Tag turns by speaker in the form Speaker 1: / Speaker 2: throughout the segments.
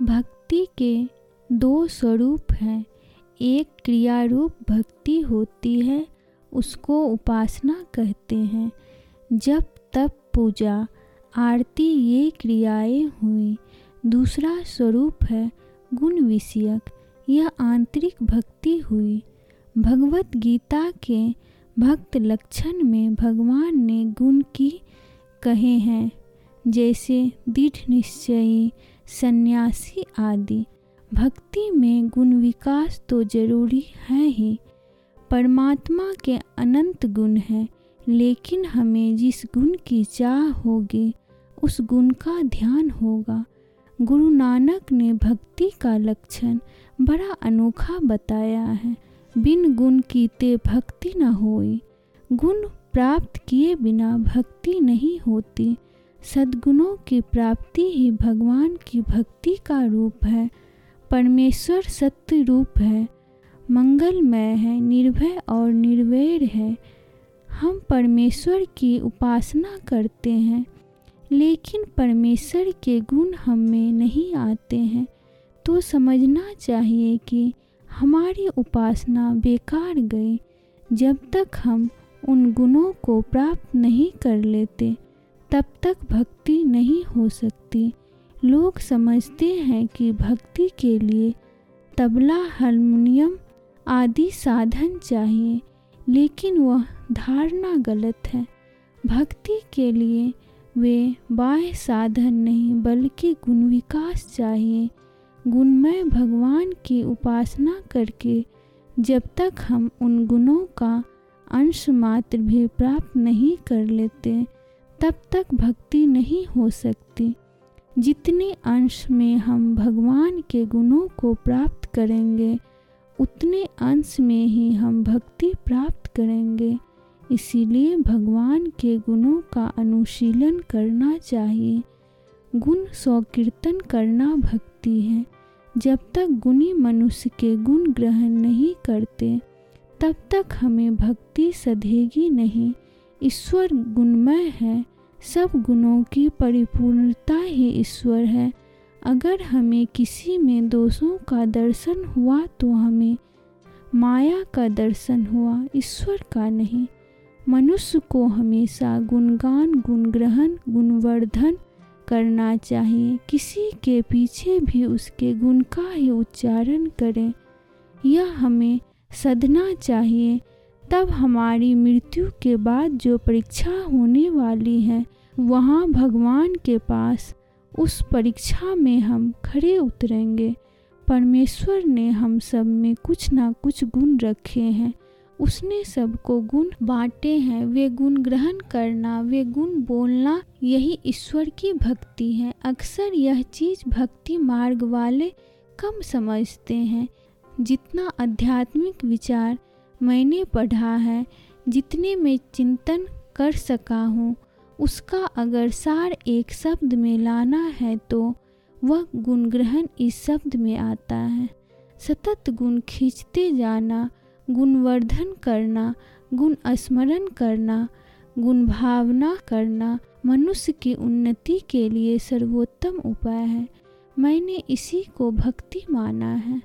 Speaker 1: भक्ति के दो स्वरूप हैं। एक क्रिया रूप भक्ति होती है, उसको उपासना कहते हैं। जब तप पूजा, आरती ये क्रियाएँ हुई, दूसरा स्वरूप है गुण विषयक, यह आंतरिक भक्ति हुई। भगवत गीता के भक्त लक्षण में भगवान ने गुण की कहे हैं। जैसे दृढ़ निश्चयी, सन्यासी आदि। भक्ति में गुण विकास तो ज़रूरी है ही। परमात्मा के अनंत गुण हैं, लेकिन हमें जिस गुण की चाह होगी, उस गुण का ध्यान होगा। गुरु नानक ने भक्ति का लक्षण बड़ा अनोखा बताया है। बिन गुण की ते भक्ति न होई। गुण प्राप्त किए बिना भक्ति नहीं होती। सद्गुणों की प्राप्ति ही भगवान की भक्ति का रूप है। परमेश्वर सत्य रूप है। मंगलमय है, निर्भय और निर्वैर है। हम परमेश्वर की उपासना करते हैं, लेकिन परमेश्वर के गुण हम नहीं आते हैं। तो समझना चाहिए कि हमारी उपासना बेकार गई, जब तक हम उन गुणों को प्राप्त नहीं कर लेते। तब तक भक्ति नहीं हो सकती। लोग समझते हैं कि भक्ति के लिए तबला, हारमोनियम आदि साधन चाहिए, लेकिन वह धारणा गलत है। भक्ति के लिए वे बाह्य साधन नहीं, बल्कि गुण विकास चाहिए। गुणमय भगवान की उपासना करके जब तक हम उन गुणों का अंश मात्र भी प्राप्त नहीं कर लेते तब तक भक्ति नहीं हो सकती। जितने अंश में हम भगवान के गुणों को प्राप्त करेंगे, उतने अंश में ही हम भक्ति प्राप्त करेंगे। इसीलिए भगवान के गुणों का अनुशीलन करना चाहिए। गुण स्वकीर्तन करना भक्ति है। जब तक गुणी मनुष्य के गुण ग्रहण नहीं करते, तब तक हमें भक्ति सधेगी नहीं। ईश्वर गुणमय है। सब गुणों की परिपूर्णता ही ईश्वर है। अगर हमें किसी में दोषों का दर्शन हुआ तो हमें माया का दर्शन हुआ, ईश्वर का नहीं। मनुष्य को हमेशा गुणगान, गुणग्रहण, गुणवर्धन करना चाहिए। किसी के पीछे भी उसके गुण का ही उच्चारण करें। यह हमें सदना चाहिए। तब हमारी मृत्यु के बाद जो परीक्षा होने वाली है, वहाँ भगवान के पास, उस परीक्षा में हम खड़े उतरेंगे। परमेश्वर ने हम सब में कुछ ना कुछ गुण रखे हैं। उसने सबको गुण बांटे हैं। वे गुण ग्रहण करना, वे गुण बोलना यही ईश्वर की भक्ति है। अक्सर यह चीज़ भक्ति मार्ग वाले कम समझते हैं। जितना आध्यात्मिक विचार मैंने पढ़ा है, जितने में चिंतन कर सका हूँ, उसका अगर सार एक शब्द में लाना है तो वह गुण ग्रहण इस शब्द में आता है। सतत गुण खींचते जाना, गुणवर्धन करना, गुण स्मरण करना, गुण भावना करना मनुष्य की उन्नति के लिए सर्वोत्तम उपाय है। मैंने इसी को भक्ति माना है।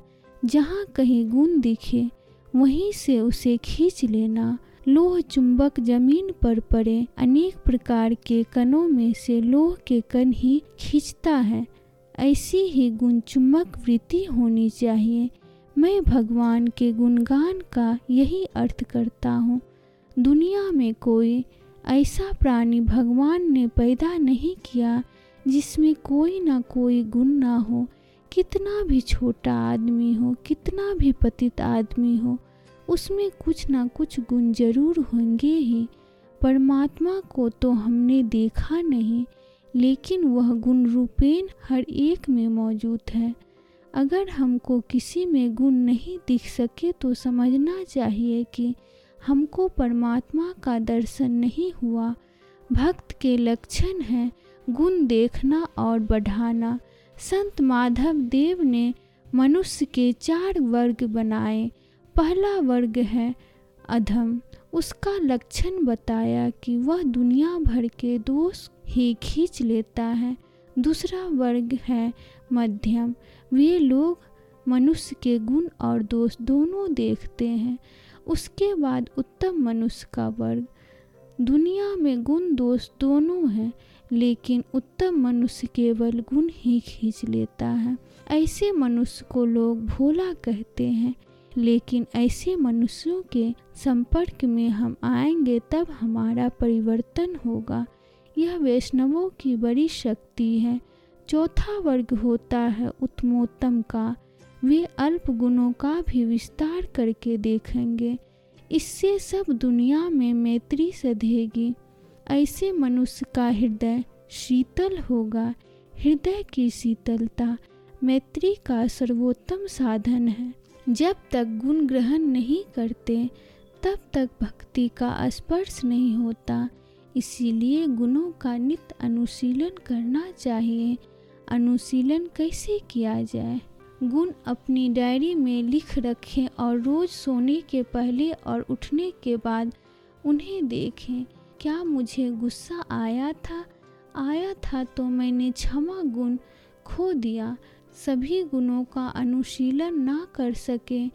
Speaker 1: जहाँ कहीं गुण दिखे वहीं से उसे खींच लेना। लोह चुंबक ज़मीन पर पड़े अनेक प्रकार के कणों में से लोह के कण ही खींचता है। ऐसी ही गुण चुंबक वृत्ति होनी चाहिए। मैं भगवान के गुणगान का यही अर्थ करता हूँ। दुनिया में कोई ऐसा प्राणी भगवान ने पैदा नहीं किया जिसमें कोई ना कोई गुण ना हो। कितना भी छोटा आदमी हो, कितना भी पतित आदमी हो उसमें कुछ ना कुछ गुण ज़रूर होंगे ही। परमात्मा को तो हमने देखा नहीं, लेकिन वह गुण रूपेण हर एक में मौजूद है। अगर हमको किसी में गुण नहीं दिख सके तो समझना चाहिए कि हमको परमात्मा का दर्शन नहीं हुआ। भक्त के लक्षण हैं गुण देखना और बढ़ाना। संत माधव देव ने मनुष्य के चार वर्ग बनाए। पहला वर्ग है अधम। उसका लक्षण बताया कि वह दुनिया भर के दोष ही खींच लेता है। दूसरा वर्ग है मध्यम। वे लोग मनुष्य के गुण और दोष दोनों देखते हैं। उसके बाद उत्तम मनुष्य का वर्ग। दुनिया में गुण दोष दोनों हैं, लेकिन उत्तम मनुष्य केवल गुण ही खींच लेता है। ऐसे मनुष्य को लोग भोला कहते हैं। लेकिन ऐसे मनुष्यों के संपर्क में हम आएँगे, तब हमारा परिवर्तन होगा। यह वैष्णवों की बड़ी शक्ति है। चौथा वर्ग होता है उत्तमोत्तम का। वे अल्प गुणों का भी विस्तार करके देखेंगे। इससे सब दुनिया में मैत्री सधेगी। ऐसे मनुष्य का हृदय शीतल होगा। हृदय की शीतलता मैत्री का सर्वोत्तम साधन है। जब तक गुण ग्रहण नहीं करते, तब तक भक्ति का स्पर्श नहीं होता। इसीलिए गुणों का नित्य अनुशीलन करना चाहिए। अनुशीलन कैसे किया जाए? गुण अपनी डायरी में लिख रखें और रोज़ सोने के पहले और उठने के बाद उन्हें देखें। क्या मुझे गुस्सा आया था? आया था तो मैंने क्षमा गुण खो दिया। सभी गुणों का अनुशीलन ना कर सके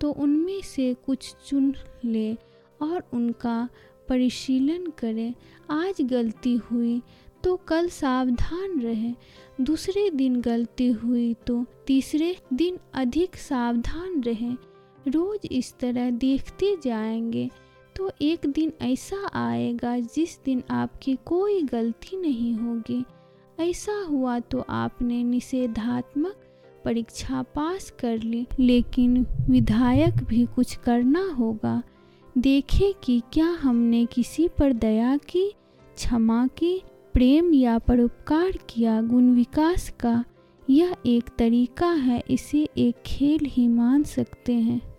Speaker 1: तो उनमें से कुछ चुन ले और उनका परिशीलन करें। आज गलती हुई तो कल सावधान रहे। दूसरे दिन गलती हुई तो तीसरे दिन अधिक सावधान रहे। रोज इस तरह देखते जाएँगे तो एक दिन ऐसा आएगा जिस दिन आपकी कोई गलती नहीं होगी। ऐसा हुआ तो आपने निषेधात्मक परीक्षा पास कर ली, लेकिन विधायक भी कुछ करना होगा। देखें कि क्या हमने किसी पर दया की, क्षमा की, प्रेम या परोपकार किया। गुण विकास का यह एक तरीका है, इसे एक खेल ही मान सकते हैं।